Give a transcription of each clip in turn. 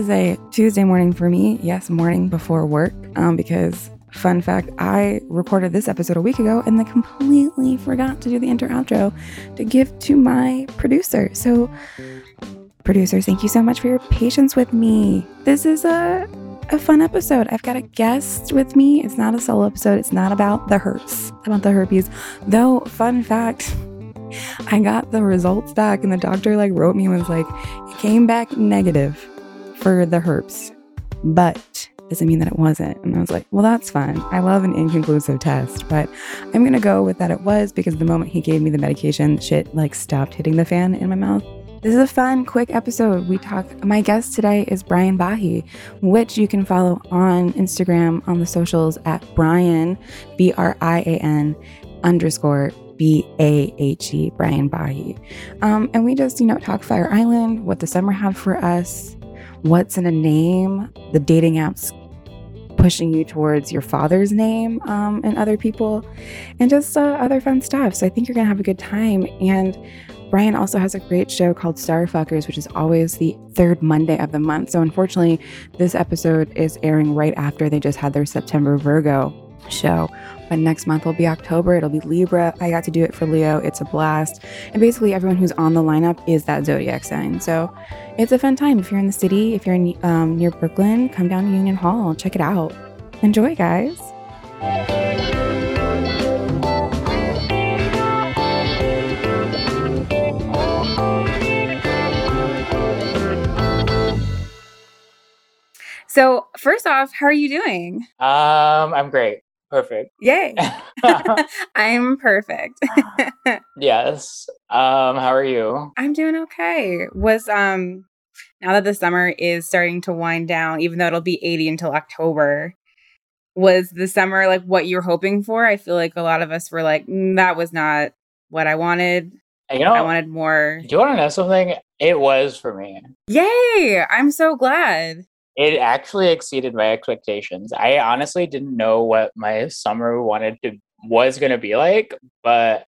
Is a Tuesday morning for me. Yes, morning before work. Um, because fun fact, I recorded this episode a week ago and then completely forgot to do the intro outro to give to my producer. So, producers, thank you so much for your patience with me. This is a a fun episode. I've got a guest with me. It's not a solo episode. It's not about the herpes, about the herpes. Though, fun fact, I got the results back and the doctor like wrote me and was like, it came back negative for the herpes, but doesn't mean that it wasn't. And I was like, well, that's fine. I love an inconclusive test, but I'm going to go with that it was because the moment he gave me the medication, shit like stopped hitting the fan in my mouth. This is a fun, quick episode. We talk. My guest today is Brian Bahe, which you can follow on Instagram on the socials at Brian, B R I A N underscore B A H E, Brian Bahe. Um, and we just, you know, talk Fire Island, what the summer had for us, what's in a name, the dating apps pushing you towards your father's name um, and other people, and just uh, other fun stuff. So I think you're going to have a good time. And Brian also has a great show called Starfuckers, which is always the third Monday of the month. So unfortunately, this episode is airing right after they just had their September Virgo show. But next month will be October. It'll be Libra. I got to do it for Leo. It's a blast. And basically, everyone who's on the lineup is that zodiac sign. So it's a fun time. If you're in the city, if you're in, um, near Brooklyn, come down to Union Hall. Check it out. Enjoy, guys. So, first off, how are you doing? Um, I'm great. Perfect. Yay. I'm perfect. yes. Um, how are you? I'm doing okay. Was um now that the summer is starting to wind down, even though it'll be 80 until October, was the summer like what you were hoping for? I feel like a lot of us were like, mm, that was not what I wanted. You know, I wanted more. Do you want to know something? It was for me. Yay! I'm so glad. It actually exceeded my expectations. I honestly didn't know what my summer wanted to was going to be like, but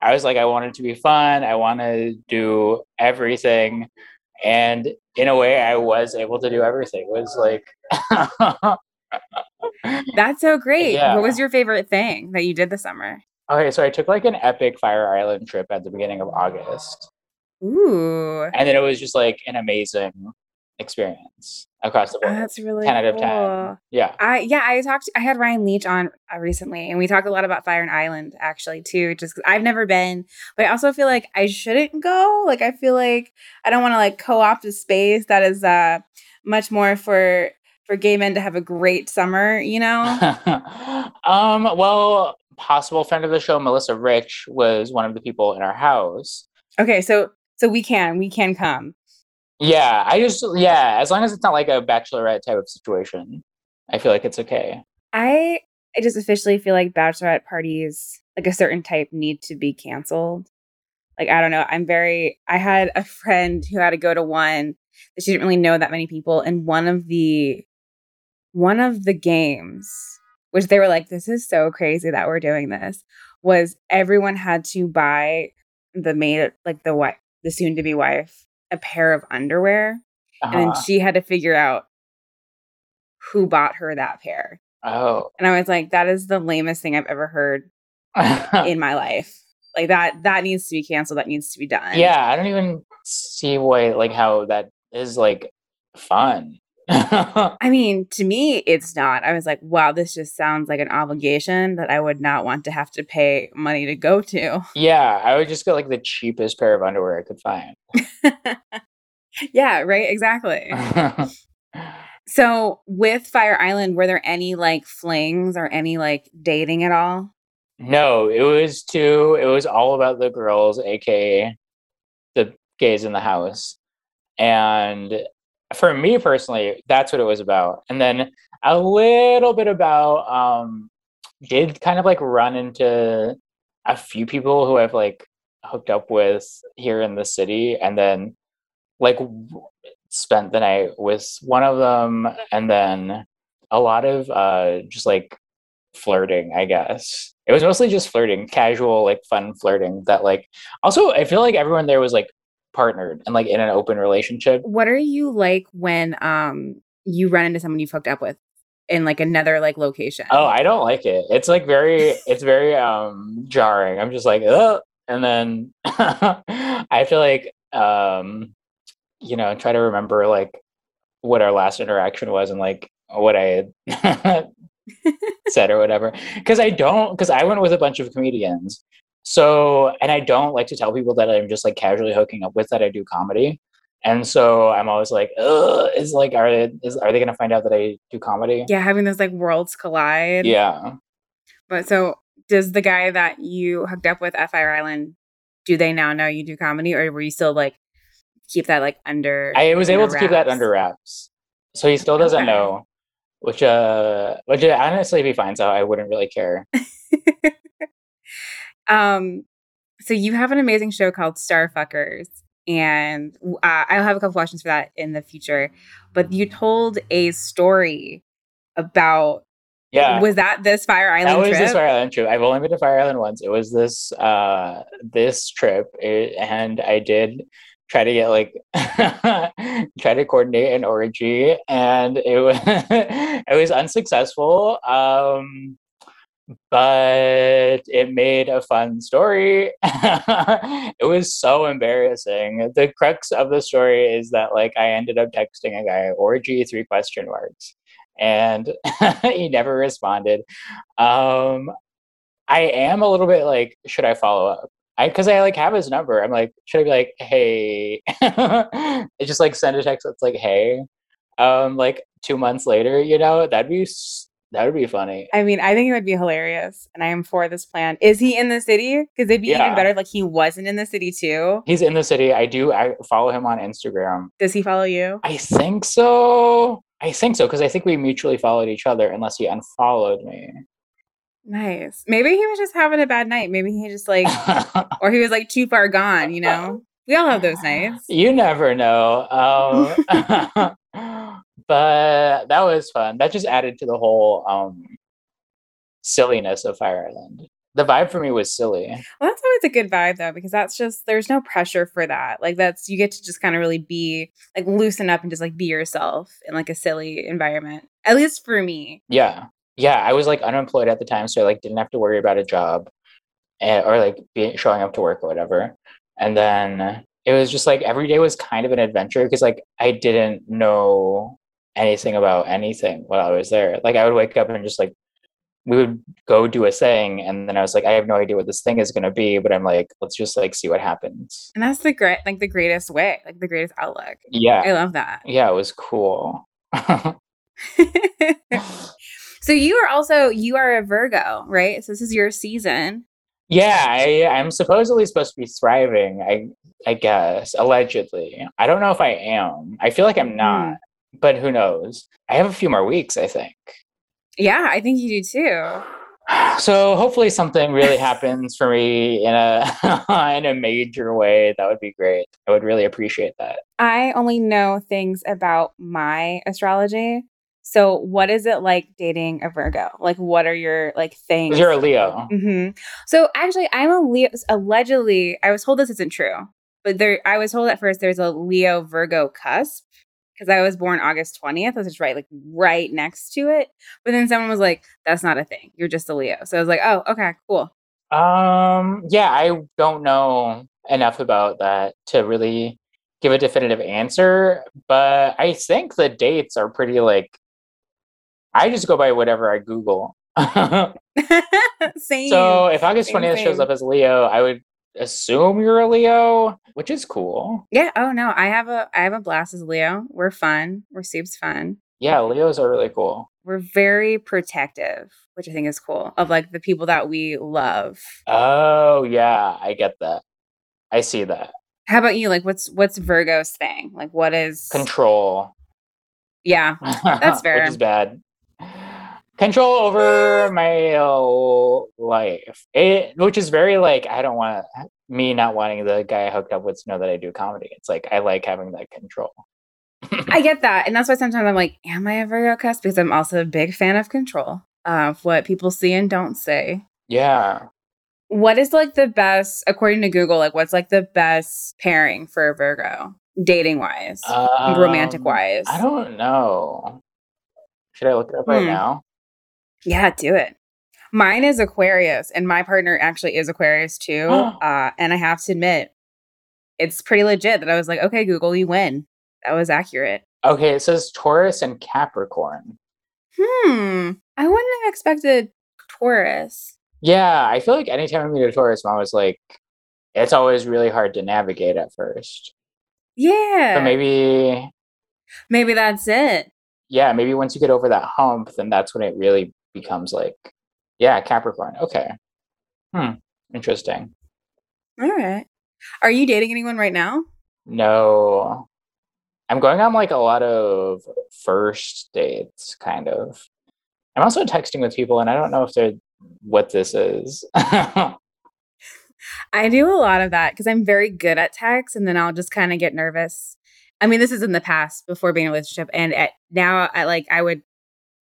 I was like I wanted to be fun. I want to do everything. And in a way I was able to do everything. It was like That's so great. Yeah. What was your favorite thing that you did this summer? Okay, so I took like an epic Fire Island trip at the beginning of August. Ooh. And then it was just like an amazing experience. Across the board. that's really 10 out of 10. cool. Yeah. I yeah, I talked. I had Ryan Leach on uh, recently, and we talked a lot about Fire and Island actually too. Just 'cause I've never been, but I also feel like I shouldn't go. Like I feel like I don't want to like co-opt a space that is uh much more for for gay men to have a great summer. You know? um, well, possible friend of the show, Melissa Rich, was one of the people in our house. okay, so so we can we can come. Yeah, I just yeah, as long as it's not like a bachelorette type of situation, I feel like it's okay. I I just officially feel like bachelorette parties, like a certain type, need to be canceled. Like I don't know. I'm very. I had a friend who had to go to one that she didn't really know that many people, and one of the one of the games, which they were like, "This is so crazy that we're doing this," was everyone had to buy the maid, like the wife, the soon to be wife, a pair of underwear, and then Uh-huh. she had to figure out who bought her that pair. Oh. And I was like, that is the lamest thing I've ever heard in my life. Like that that needs to be canceled. That needs to be done. yeah, I don't even see why like how that is like fun. I mean, to me, it's not. I was like, wow, this just sounds like an obligation that I would not want to have to pay money to go to. yeah, I would just get like the cheapest pair of underwear I could find. yeah, right. Exactly. So with Fire Island, were there any like flings or any like dating at all? no, it was too it was all about the girls, aka the gays in the house. And for me personally, that's what it was about. And then a little bit about um did kind of like run into a few people who I've like hooked up with here in the city and then like spent the night with one of them and then a lot of uh just like flirting i guess it was mostly just flirting casual like fun flirting that like also i feel like everyone there was like partnered and like in an open relationship. What are you like when um you run into someone you've hooked up with in like another like location? oh i don't like it. It's like very it's very um jarring. I'm just like Ugh! and then i have to like um you know try to remember like what our last interaction was and like what i had said or whatever. Because i don't because i went with a bunch of comedians so and i don't like to tell people that i'm just like casually hooking up with that i do comedy and so i'm always like Ugh, is like are they is, are they gonna find out that i do comedy yeah, having those like worlds collide. yeah But so does the guy that you hooked up with at Fire Island, do they now know you do comedy or were you still like keep that like under I was able under to keep that under wraps. So he still doesn't Okay. know, which uh, which uh, honestly, if he finds out, I wouldn't really care. um so you have an amazing show called Starfuckers and uh, I'll have a couple questions for that in the future. But you told a story about Yeah, was that this Fire Island that was trip? this Fire Island trip. I've only been to Fire Island once. It was this uh this trip, it, and I did try to get like try to coordinate an orgy, and it was it was unsuccessful. Um, but it made a fun story. it was so embarrassing. The crux of the story is that like I ended up texting a guy orgy three question marks and he never responded. Um I am a little bit like should I follow up? I cuz I like have his number. I'm like should I be like hey it's just like send a text that's like hey um like 2 months later, you know? That'd be that would be funny. I mean, I think it would be hilarious, and I am for this plan. Is he in the city? Because it'd be even Yeah. better like he wasn't in the city too. He's in the city. I do I follow him on Instagram. Does he follow you? I think so. I think so because I think we mutually followed each other unless he unfollowed me. Nice. Maybe he was just having a bad night. Maybe he just like, or he was like too far gone. You know, we all have those nights. you never know. Um, but that was fun. That just added to the whole um, silliness of Fire Island. The vibe for me was silly. Well, that's always a good vibe though, because that's just there's no pressure for that. Like that's you get to just kind of really be like loosen up and just like be yourself in like a silly environment. At least for me. Yeah. Yeah. I was like unemployed at the time, so I like didn't have to worry about a job eh, or like be, showing up to work or whatever. And then it was just like every day was kind of an adventure because like I didn't know anything about anything while I was there. Like I would wake up and just like we would go do a thing and then I was like, I have no idea what this thing is gonna be, but I'm like, let's just like see what happens. And that's the great like the greatest way, like the greatest outlook. Yeah. I love that. Yeah, it was cool. so you are also you are a Virgo, right? So this is your season. Yeah, I, I'm supposedly supposed to be thriving. I I guess allegedly. I don't know if I am. I feel like I'm not, mm. But who knows? I have a few more weeks. I think. Yeah, I think you do too. So hopefully something really happens for me in a in a major way. That would be great. I would really appreciate that. I only know things about my astrology. So, what is it like dating a Virgo? Like, what are your like things? You're a Leo. Mm-hmm. So, actually, I'm a Leo. Allegedly, I was told this isn't true, but there, I was told at first there's a Leo Virgo cusp because I was born August 20th. I was just right, like right next to it. But then someone was like, "That's not a thing. You're just a Leo." So I was like, "Oh, okay, cool." Um, yeah, I don't know enough about that to really give a definitive answer, but I think the dates are pretty like I just go by whatever I Google. same. So if August twentieth shows up as Leo, I would assume you're a Leo, which is cool. Yeah. Oh no, I have a I have a blast as Leo. We're fun. We're soup's fun. Yeah, Leos are really cool. We're very protective, which I think is cool, of like the people that we love. Oh yeah, I get that. I see that. How about you? Like what's what's Virgo's thing? Like what is control? Yeah, that's fair. which is bad control over my life. It which is very like i don't want me not wanting the guy i hooked up with to know that i do comedy. It's like i like having that control. I get that and that's why sometimes i'm like am i a virgo cusp because i'm also a big fan of control of what people see and don't say. Yeah. What is like the best according to google like what's like the best pairing for a virgo dating wise um, romantic wise i don't know. Should i look it up right hmm. now yeah, do it. Mine is Aquarius, and my partner actually is Aquarius too. uh, and I have to admit, it's pretty legit that I was like, okay, Google, you win. That was accurate. Okay, it says Taurus and Capricorn. Hmm. I wouldn't have expected Taurus. Yeah, I feel like anytime I meet a Taurus, I'm always like, it's always really hard to navigate at first. Yeah. So maybe. Maybe that's it. Yeah, maybe once you get over that hump, then that's when it really becomes like, yeah, Capricorn. Okay. Hmm. Interesting. All right. Are you dating anyone right now? No. I'm going on like a lot of first dates, kind of. I'm also texting with people, and I don't know if they're what this is. I do a lot of that because I'm very good at text, and then I'll just kind of get nervous. I mean, this is in the past before being in a relationship, and at, now I like I would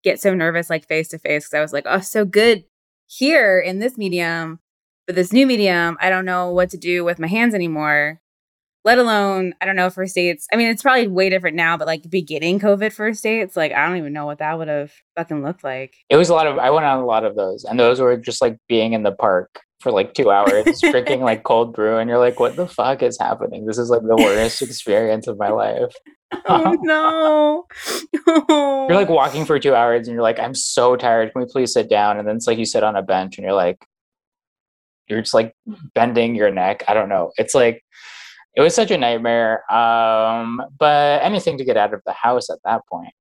get so nervous like face to face because I was like, oh, so good here in this medium, but this new medium, I don't know what to do with my hands anymore. Let alone, I don't know first dates. I mean, it's probably way different now, but like beginning COVID first dates, like I don't even know what that would have fucking looked like. It was a lot of. I went on a lot of those, and those were just like being in the park for like two hours drinking like cold brew and you're like what the fuck is happening this is like the worst experience of my life oh no. You're like walking for two hours and you're like, I'm so tired. Can we please sit down? And then it's like you sit on a bench and you're like, you're just like bending your neck. I don't know. It's like it was such a nightmare. Um, but anything to get out of the house at that point.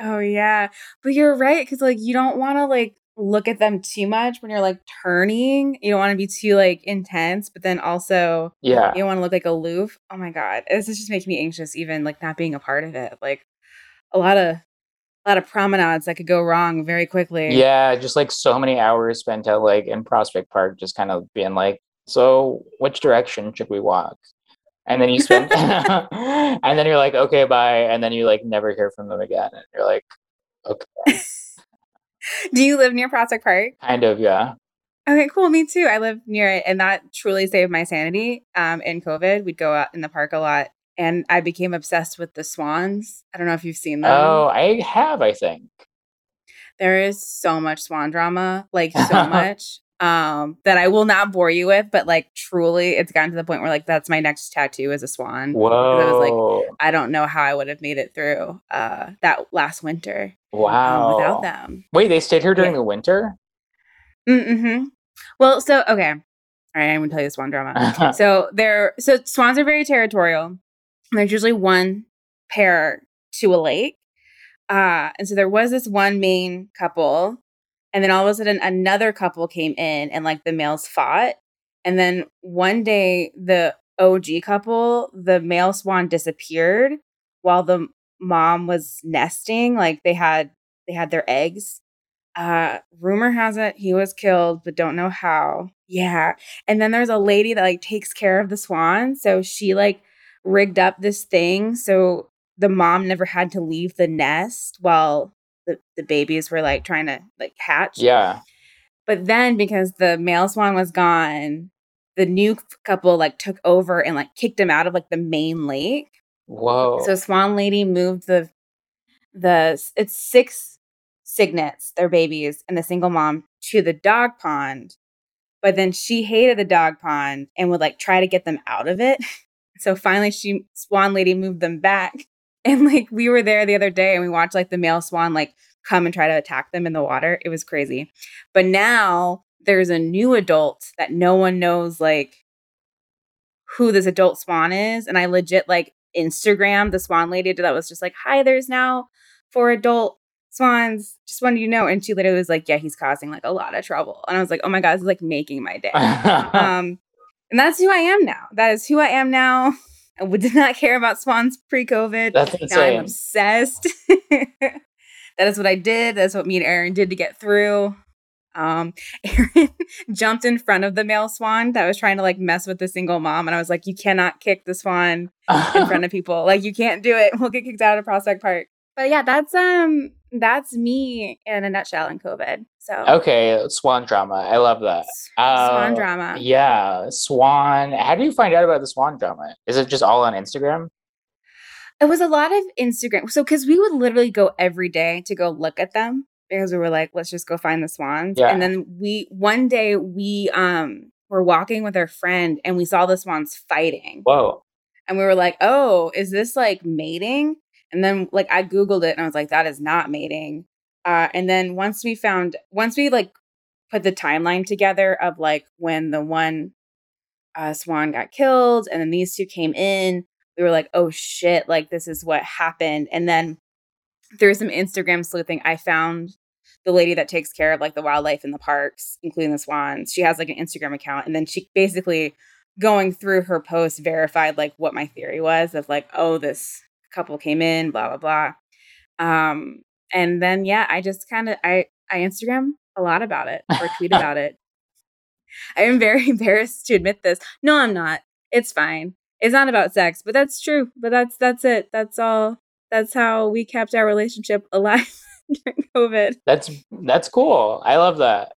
Oh yeah. But you're right, because like you don't want to like look at them too much when you're like turning. You don't want to be too like intense, but then also yeah, you don't want to look like aloof. Oh my god, this is just making me anxious. Even like not being a part of it, like a lot of a lot of promenades that could go wrong very quickly. Yeah, just like so many hours spent at like in Prospect Park, just kind of being like, so which direction should we walk? And then you spend, and then you're like, okay, bye, and then you like never hear from them again, and you're like, okay. Do you live near Prospect Park? Kind of, yeah. Okay, cool. Me too. I live near it, and that truly saved my sanity. Um, in COVID, we'd go out in the park a lot, and I became obsessed with the swans. I don't know if you've seen them. Oh, I have. I think there is so much swan drama, like so much. Um, that I will not bore you with, but like truly, it's gotten to the point where like that's my next tattoo is a swan. Whoa! I was like, I don't know how I would have made it through uh, that last winter. Wow! Um, without them. Wait, they stayed here during yeah. the winter. Mm-hmm. Well, so okay. All right, I'm gonna tell you the swan drama. so they're so swans are very territorial. There's usually one pair to a lake. Uh, and so there was this one main couple and then all of a sudden, another couple came in and like the males fought. And then one day, the OG couple, the male swan disappeared while the mom was nesting. Like they had they had their eggs. Uh, rumor has it he was killed, but don't know how. Yeah. And then there's a lady that like takes care of the swan. So she like rigged up this thing so the mom never had to leave the nest while the, the babies were like trying to like hatch. Yeah. But then because the male swan was gone, the new couple like took over and like kicked him out of like the main lake. Whoa. So Swan Lady moved the the it's six cygnets, their babies, and the single mom to the dog pond. But then she hated the dog pond and would like try to get them out of it. So finally she Swan Lady moved them back and like we were there the other day and we watched like the male swan like come and try to attack them in the water. It was crazy. But now there's a new adult that no one knows like who this adult swan is. And I legit like Instagram the swan lady that was just like, hi, there's now four adult swans. Just wanted you to know. And she literally was like, yeah, he's causing like a lot of trouble. And I was like, oh my God, this is like making my day. um, and that's who I am now. That is who I am now. I did not care about swans pre-COVID. That's insane. Now I'm obsessed. that is what I did. That's what me and Aaron did to get through. Um, Aaron jumped in front of the male swan that was trying to like mess with the single mom, and I was like, "You cannot kick the swan in front of people. Like, you can't do it. We'll get kicked out of Prospect Park." But yeah, that's um, that's me in a nutshell in COVID. So okay, swan drama. I love that. Swan uh, drama. Yeah, swan. How do you find out about the swan drama? Is it just all on Instagram? It was a lot of Instagram. So because we would literally go every day to go look at them because we were like, let's just go find the swans. Yeah. And then we one day we um were walking with our friend and we saw the swans fighting. Whoa. And we were like, oh, is this like mating? And then like I Googled it and I was like, that is not mating. Uh, and then once we found, once we like put the timeline together of like when the one uh, swan got killed and then these two came in, we were like, oh shit, like this is what happened. And then through some Instagram sleuthing, I found the lady that takes care of like the wildlife in the parks, including the swans. She has like an Instagram account. And then she basically going through her post verified like what my theory was of like, oh, this couple came in, blah, blah, blah. Um, and then yeah, I just kind of I I Instagram a lot about it or tweet about it. I am very embarrassed to admit this. No, I'm not. It's fine. It's not about sex, but that's true. But that's that's it. That's all. That's how we kept our relationship alive during COVID. That's that's cool. I love that.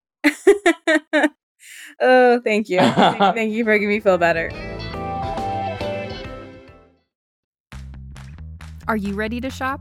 oh, thank you. thank you for making me feel better. Are you ready to shop?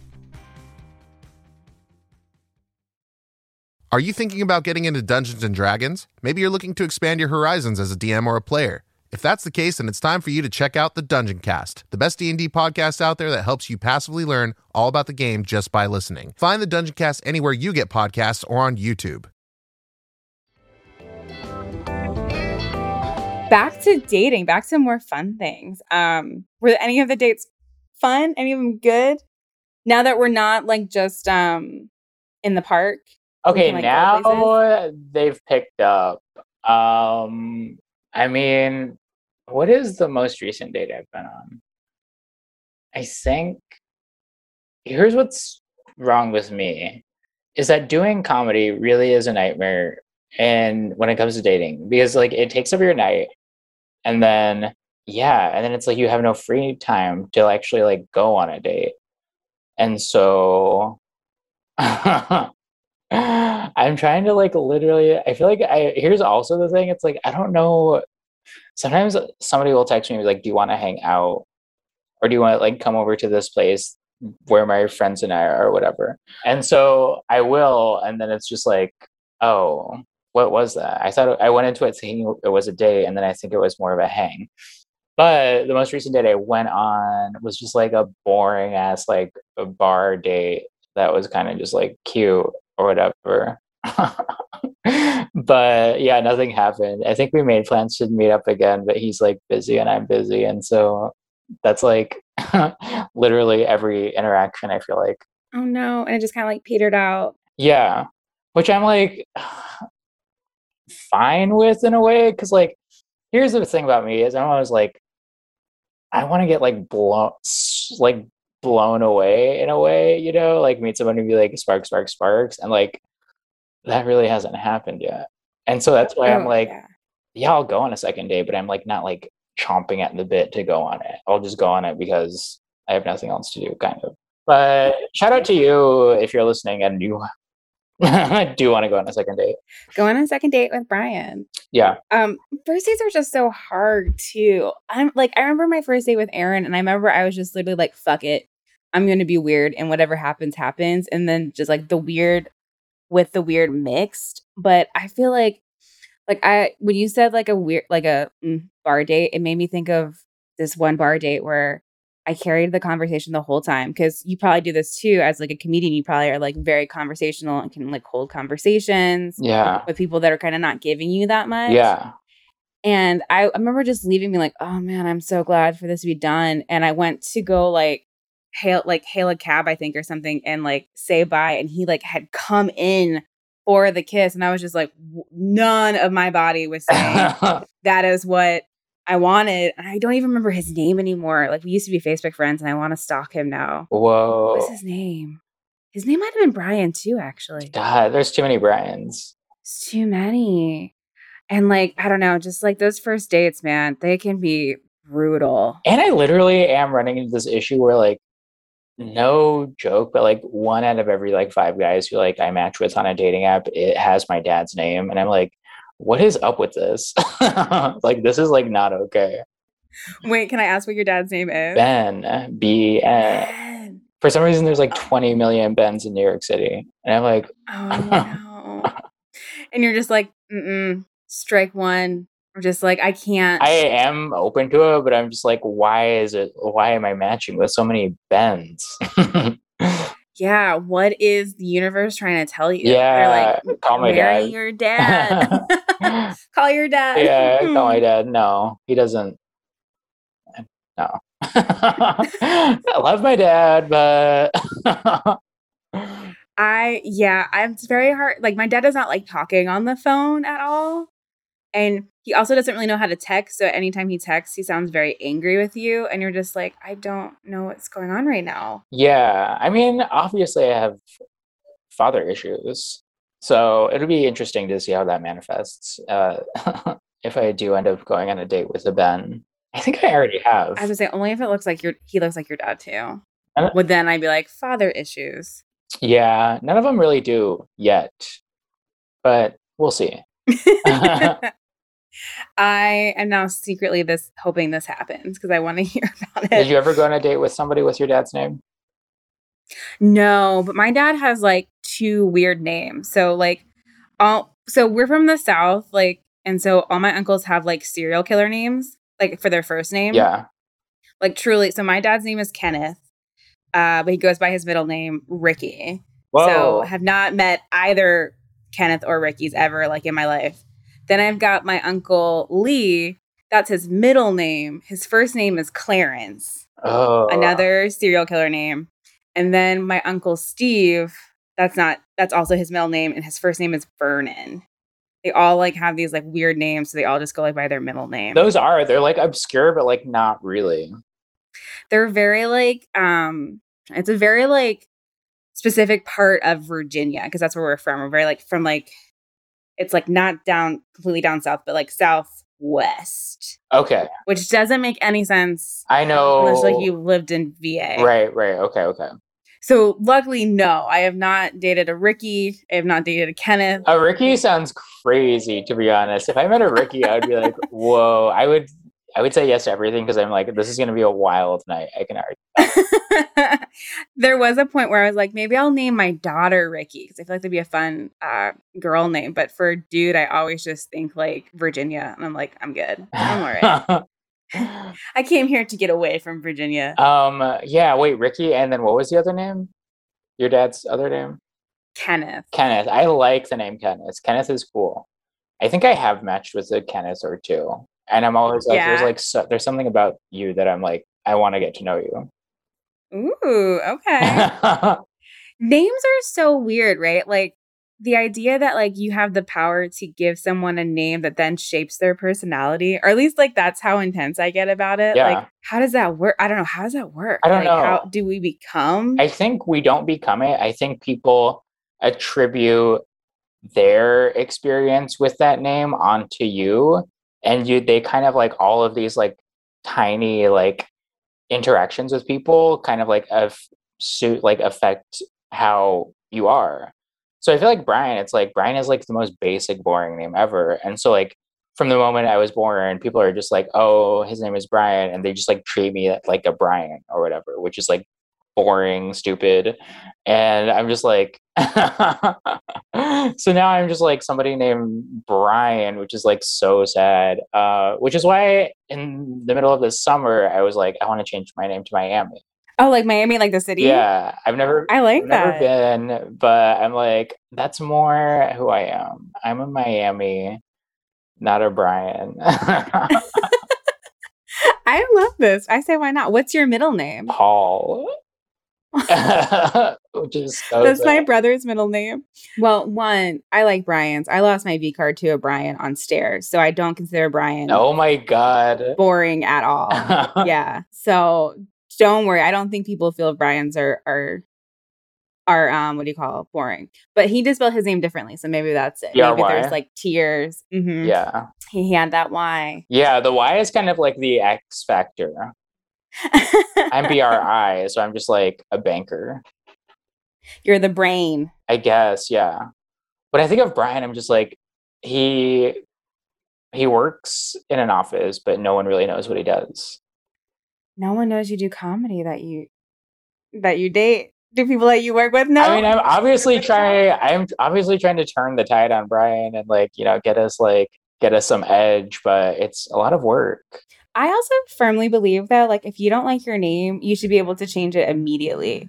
Are you thinking about getting into Dungeons and Dragons? Maybe you're looking to expand your horizons as a DM or a player. If that's the case, then it's time for you to check out the Dungeon Cast, the best D&D podcast out there that helps you passively learn all about the game just by listening. Find the Dungeon Cast anywhere you get podcasts or on YouTube. back to dating, back to more fun things. Um, were any of the dates fun? Any of them good? Now that we're not like just um in the park. Okay, can, like, now they've picked up. Um, I mean, what is the most recent date I've been on? I think here's what's wrong with me is that doing comedy really is a nightmare and when it comes to dating because like it takes up your night and then yeah and then it's like you have no free time to actually like go on a date and so i'm trying to like literally i feel like i here's also the thing it's like i don't know sometimes somebody will text me and be like do you want to hang out or do you want to like come over to this place where my friends and i are or whatever and so i will and then it's just like oh what was that? I thought I went into it thinking it was a date, and then I think it was more of a hang. But the most recent date I went on was just like a boring ass like a bar date that was kind of just like cute or whatever. but yeah, nothing happened. I think we made plans to meet up again, but he's like busy and I'm busy, and so that's like literally every interaction. I feel like. Oh no! And it just kind of like petered out. Yeah, which I'm like, fine with in a way because like here's the thing about me is i'm always like i want to get like blown like blown away in a way you know like meet someone and be like sparks sparks sparks and like that really hasn't happened yet and so that's why i'm Oh, like yeah. yeah i'll go on a second date but i'm like not like chomping at the bit to go on it i'll just go on it because i have nothing else to do kind of but shout out to you if you're listening and you do want to go on a second date go on a second date with Brian. yeah Um, first dates are just so hard too. I'm like, I remember my first date with Aaron, and I remember I was just literally like, "Fuck it, I'm gonna be weird, and whatever happens, happens." And then just like the weird with the weird mixed. But I feel like, like I when you said like a weird like a mm, bar date, it made me think of this one bar date where I carried the conversation the whole time because you probably do this too as like a comedian. You probably are like very conversational and can like hold conversations yeah with people that are kind of not giving you that much. yeah And I, I remember just leaving me like, oh man, I'm so glad for this to be done. And I went to go like hail like hail a cab, I think, or something, and like say bye. And he like had come in for the kiss. And I was just like, none of my body was saying that is what I wanted. And I don't even remember his name anymore. Like we used to be Facebook friends and I want to stalk him now. Whoa. What's his name? His name might have been Brian too, actually. God, there's too many Brian's. It's too many. And like, I don't know, just like those first dates, man, they can be brutal. And I literally am running into this issue where like no joke, but like one out of every like five guys who like I match with on a dating app, it has my dad's name. And I'm like, what is up with this? like this is like not okay. Wait, can I ask what your dad's name is? Ben B N. Ben. For some reason there's like 20 million Bens in New York City. And I'm like, Oh no. and you're just like, mm-mm, strike one. Or just like, I can't. I am open to it, but I'm just like, why is it why am I matching with so many Bens? yeah, what is the universe trying to tell you? Yeah, They're like, call my dad. your dad. Call your dad. yeah, call my dad. No, he doesn't. No. I love my dad, but I yeah, I'm it's very hard. Like my dad does not like talking on the phone at all. And he also doesn't really know how to text. So anytime he texts, he sounds very angry with you. And you're just like, I don't know what's going on right now. yeah, I mean, obviously, I have father issues, so it'll be interesting to see how that manifests. Uh, if I do end up going on a date with a Ben, I think I already have. I would say only if it looks like your he looks like your dad too. Would then I'd be like, father issues. Yeah, none of them really do yet, but we'll see. I am now secretly this hoping this happens because I want to hear about it. Did you ever go on a date with somebody with your dad's name? No, but my dad has like two weird names. So like all so we're from the south, like and so all my uncles have like serial killer names, like for their first name. Yeah. Like truly. So my dad's name is Kenneth. Uh, but he goes by his middle name, Ricky. Whoa. So have not met either Kenneth or Ricky's ever like in my life. Then I've got my uncle Lee, That's his middle name. His first name is Clarence, Oh, another serial killer name. And then my uncle Steve, that's not that's also his middle name and his first name is Vernon. They all like have these like weird names, so they all just go like by their middle name. Those are they're like obscure, but like not really. They're very like um it's a very like specific part of Virginia because that's where we're from. We're very like from like it's like not down completely down south, but like southwest, Okay, which doesn't make any sense I know. unless like you lived in VA. Right, right. Okay, okay. So luckily, no, I have not dated a Ricky. I have not dated a Kenneth. A Ricky sounds crazy, to be honest. If I met a Ricky, I would be like, "Whoa!" I would, I would say yes to everything because I'm like, "This is going to be a wild night." I can already. there was a point where I was like, maybe I'll name my daughter Ricky because I feel like that'd be a fun uh, girl name. But for dude, I always just think like Virginia, and I'm like, I'm good. I'm all right. I came here to get away from Virginia. um. Yeah. Wait, Ricky, and then what was the other name? Your dad's other name? Kenneth. Kenneth. I like the name Kenneth. Kenneth is cool. I think I have matched with a Kenneth or two, and I'm always like, "There's like, so, there's something about you that I'm like, I want to get to know you." Ooh, okay. Names are so weird, right? Like the idea that like you have the power to give someone a name that then shapes their personality, or at least like that's how intense I get about it. Yeah. Like, how does that work? I don't know. How does that work? I don't like, know. How do we become? I think we don't become it. I think people attribute their experience with that name onto you and you they kind of like all of these like tiny like interactions with people kind of like of suit like affect how you are. So I feel like Brian, it's like Brian is like the most basic boring name ever. And so like from the moment I was born, people are just like, oh, his name is Brian. And they just like treat me like a Brian or whatever, which is like boring, stupid. And I'm just like, so now I'm just like somebody named Brian, which is like so sad. Uh, which is why in the middle of the summer, I was like, I want to change my name to Miami. oh, like Miami, like the city. Yeah, I've never. I like I've never that. been, but I'm like, that's more who I am. I'm a Miami, not a Brian. I love this. I say, why not? What's your middle name? Paul. Which is so That's my brother's middle name. Well, one, I like Brian's. I lost my V card to a Brian on stairs, so I don't consider Brian Oh my god. boring at all. yeah. So don't worry. I don't think people feel Brian's are are are um what do you call it? boring. But he did spell his name differently, so maybe that's it. Maybe Y-R-Y? there's like tears. Mhm. Yeah. He had that Y. Yeah, the Y is kind of like the X factor. I'm BRI, so I'm just like a banker. You're the brain. I guess, yeah. But I think of Brian, I'm just like he he works in an office, but no one really knows what he does. No one knows you do comedy that you that you date. Do people that you work with know? I mean, I'm obviously trying. I'm obviously trying to turn the tide on Brian and like you know get us like get us some edge, but it's a lot of work. I also firmly believe that like if you don't like your name, you should be able to change it immediately.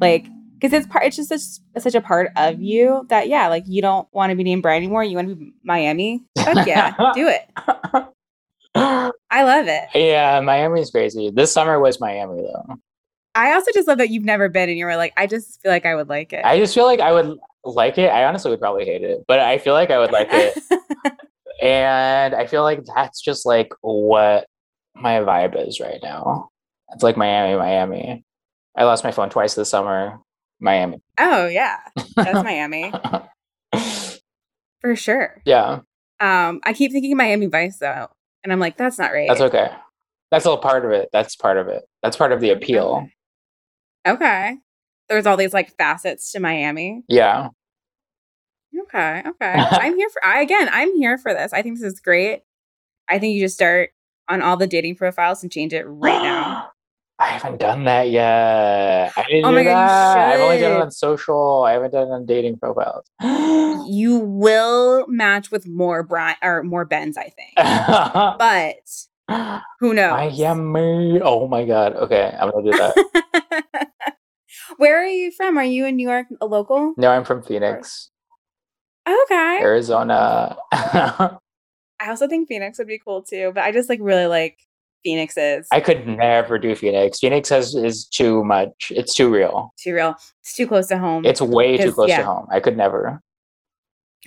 Like because it's part it's just such, such a part of you that yeah, like you don't want to be named Brian anymore, you want to be Miami. Fuck yeah, do it. I love it. yeah, Miami's crazy. This summer was Miami though. I also just love that you've never been and you were like, I just feel like I would like it. I just feel like I would like it. I honestly would probably hate it, but I feel like I would like it. and I feel like that's just like what my vibe is right now. It's like Miami, Miami. I lost my phone twice this summer. Miami. oh yeah. That's Miami. For sure. yeah, Um, I keep thinking Miami Vice though. And I'm like, that's not right. that's okay. That's all part of it. That's part of it. That's part of the appeal. Okay. There's all these like facets to Miami. Yeah. Okay. Okay. I'm here for I again, I'm here for this. I think this is great. I think you just start on all the dating profiles and change it right now. I haven't done that yet. I didn't Oh do my God, that. I've only done it on social. I haven't done it on dating profiles. You will match with more Brian or more Bens, I think. But who knows? Miami. Oh my god. Okay, I'm gonna do that. Where are you from? Are you in New York a local? no, I'm from Phoenix, Okay. Arizona. I also think Phoenix would be cool too, but I just like really like Phoenix is. I could never do Phoenix. Phoenix has is too much. It's too real. Too real. It's too close to home. It's way too close yeah. to home. I could never.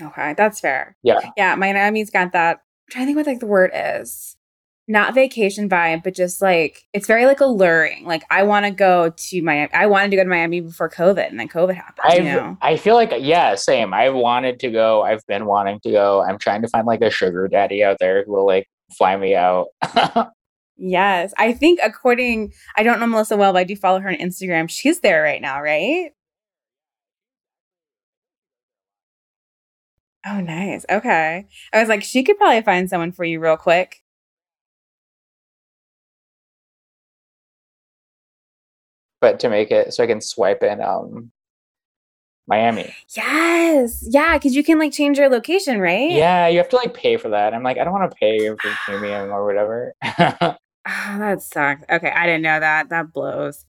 okay, that's fair. Yeah. Yeah, Miami's got that. I'm trying to think what like the word is. Not vacation vibe, but just like it's very like alluring. Like I want to go to Miami. I wanted to go to Miami before COVID, and then COVID happened. I you know? I feel like yeah, same. I've wanted to go. I've been wanting to go. I'm trying to find like a sugar daddy out there who will like fly me out. Yes, I think according. I don't know Melissa well, but I do follow her on Instagram. She's there right now, right? Oh, nice. Okay. I was like, she could probably find someone for you real quick. But to make it so I can swipe in um Miami. Yes. Yeah, because you can like change your location, right? Yeah, you have to like pay for that. I'm like, I don't want to pay for premium or whatever. Oh, that sucks. Okay, I didn't know that. That blows.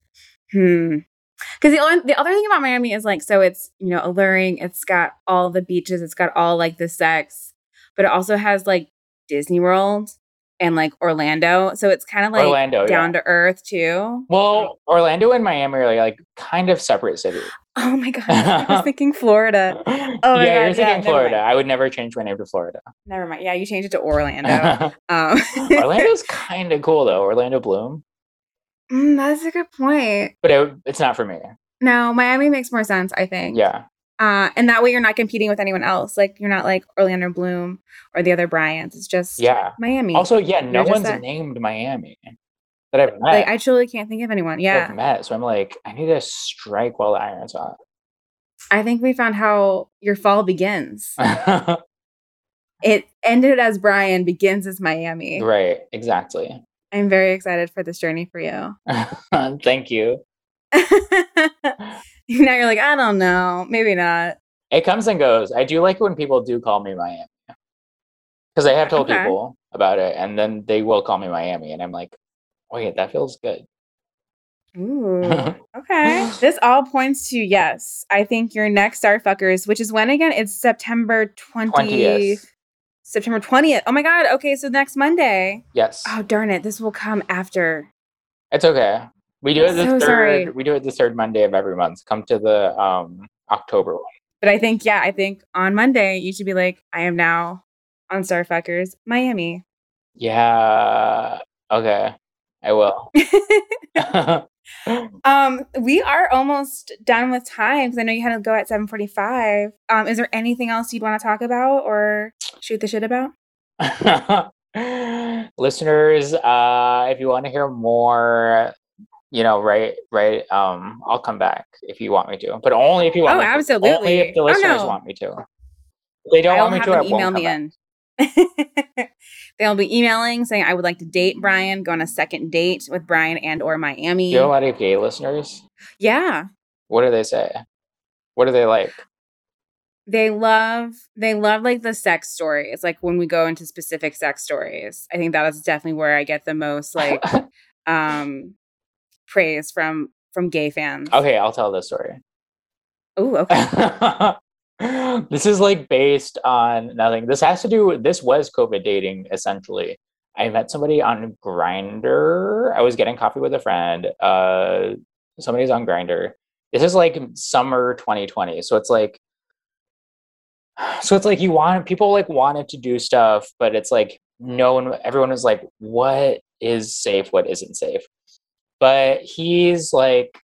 Hmm. Because the only, the other thing about Miami is like, so it's you know alluring. It's got all the beaches. It's got all like the sex, but it also has like Disney World and like Orlando. So it's kind of like Orlando, down yeah. to earth too. well, Orlando and Miami are like kind of separate cities. Oh my god, I was thinking Florida. Oh yeah, God, you're thinking never Florida. I would never change my name to Florida. Never mind. Yeah, you changed it to Orlando. um, Orlando's kind of cool though. Orlando Bloom, Mm, that's a good point. but it, it's not for me. No, Miami makes more sense. I think. Yeah, Uh, and that way you're not competing with anyone else. Like you're not like Orlando Bloom or the other Bryants. It's just yeah. Miami. Also, yeah, no one's that- named Miami that I've met. like I truly can't think of anyone. Yeah. I've met. So I'm like, I need to strike while the iron's hot. I think we found how your fall begins. It ended as Brian, begins as Miami. right, exactly. I'm very excited for this journey for you. Thank you. now you're like, I don't know, maybe not. It comes and goes. I do like when people do call me Miami because I have told Okay. people about it, and then they will call me Miami, and I'm like, wait, that feels good. Ooh. Okay. This all points to yes. I think your next Starfuckers, which is when again? It's September 20th. 20th. September 20th. Oh my God. Okay. So next Monday. Yes, Oh, darn it. This will come after. it's okay. We do it the so third. sorry. We do it the third Monday of every month. Come to the um October one. But I think, yeah, I think on Monday, you should be like, I am now on Starfuckers, Miami. Yeah. Okay. I will. um, we are almost done with time because I know you had to go at 745. Um, is there anything else you'd want to talk about or shoot the shit about? listeners uh if you want to hear more you know right right um i'll come back if you want me to but only if you want Oh, me to. only if the Oh, listeners no. want me to if they don't I'll want me to i email me in. They'll be emailing saying I would like to date Brian, go on a second date with Brian and or Miami. you have a lot of gay listeners yeah. what do they say what do they like They love they love like the sex stories. Like when we go into specific sex stories. I think that is definitely where I get the most like um praise from from gay fans. okay i'll tell this story Oh, okay. this is like based on nothing. This has to do. This was COVID dating essentially. I met somebody on Grindr. I was getting coffee with a friend. Uh, somebody's on Grindr. This is like summer 2020, so it's like, so it's like you want people like wanted to do stuff, but it's like no one. Everyone was like, "What is safe? What isn't safe?" But he's like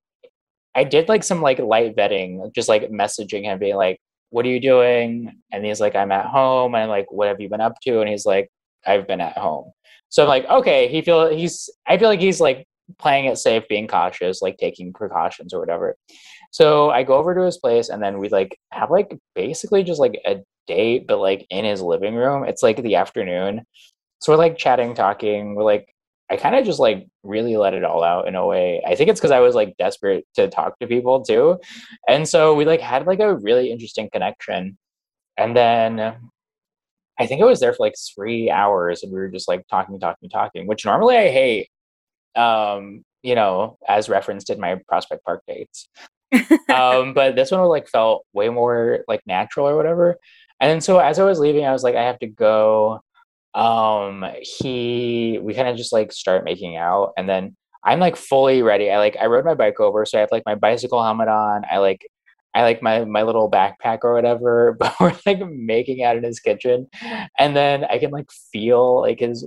I did like some like light vetting, just like messaging him, being like, "What are you doing?" And he's like, "I'm at home." And I'm like, "What have you been up to?" And he's like, "I've been at home." So I'm like, "Okay." He feel he's. I feel like he's like playing it safe, being cautious, like taking precautions or whatever. So I go over to his place, and then we like have like basically just like a date, but like in his living room. It's like the afternoon, so we're like chatting, talking. We're like I kind of just like really let it all out in a way. I think it's because I was like desperate to talk to people too. And so we like had like a really interesting connection. And then I think I was there for like three hours and we were just like talking, talking, talking, which normally I hate. Um, you know, as referenced in my Prospect Park dates. um, but this one like felt way more like natural or whatever. And so as I was leaving, I was like, I have to go. Um he we kind of just like start making out and then I'm like fully ready. I like I rode my bike over, so I have like my bicycle helmet on. I like I like my my little backpack or whatever, but we're like making out in his kitchen. And then I can like feel like his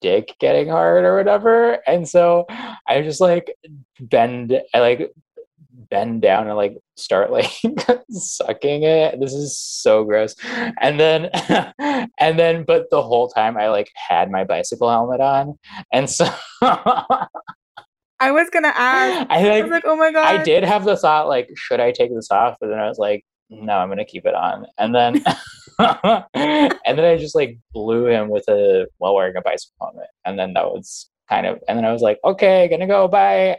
dick getting hard or whatever. And so I just like bend I like bend down and like start like sucking it. This is so gross. And then and then but the whole time I like had my bicycle helmet on. And so I was gonna ask. I, like, I was like, oh my god. I did have the thought like, should I take this off? But then I was like, no, I'm gonna keep it on. And then and then I just like blew him with a while wearing a bicycle helmet. And then that was kind of and then I was like, okay, gonna go, bye.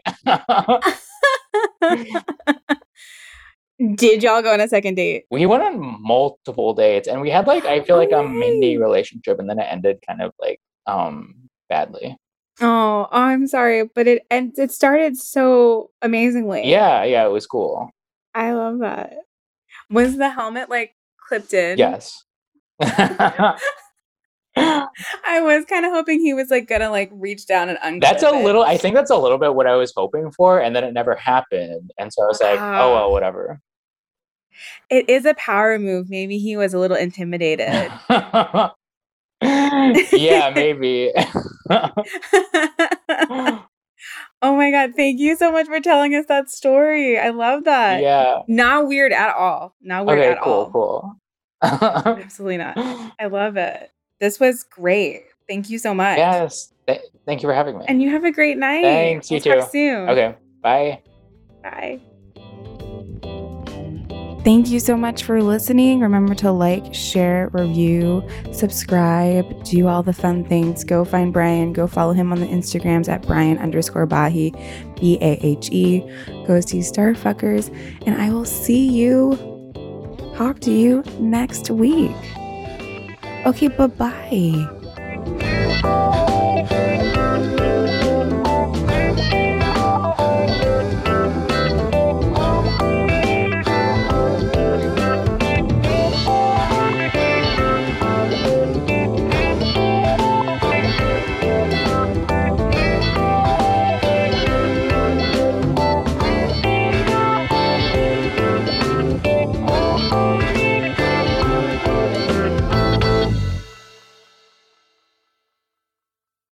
Did y'all go on a second date? we went on multiple dates and we had like I feel like a mini relationship and then it ended kind of like um badly. Oh, oh, I'm sorry, but it and it started so amazingly. Yeah, yeah, it was cool. I love that. Was the helmet like clipped in? Yes. I was kind of hoping he was like gonna like reach down and unclip that's a it. little I think that's a little bit what I was hoping for and then it never happened. And so I was like, oh well, whatever. It is a power move. Maybe he was a little intimidated. yeah, maybe. oh my god! Thank you so much for telling us that story. I love that. yeah. Not weird at all. Not weird Okay, at cool, all. cool. Absolutely not. I love it. This was great. Thank you so much. yes. Th- thank you for having me. And you have a great night. Thanks, you We'll talk too. soon. okay. Bye. Bye. Thank you so much for listening. Remember to like, share, review, subscribe, do all the fun things. Go find Brian. Go follow him on the Instagrams at Brian underscore Bahe, B A H E. Go see Starfuckers. And I will see you, talk to you next week. Okay, bye bye.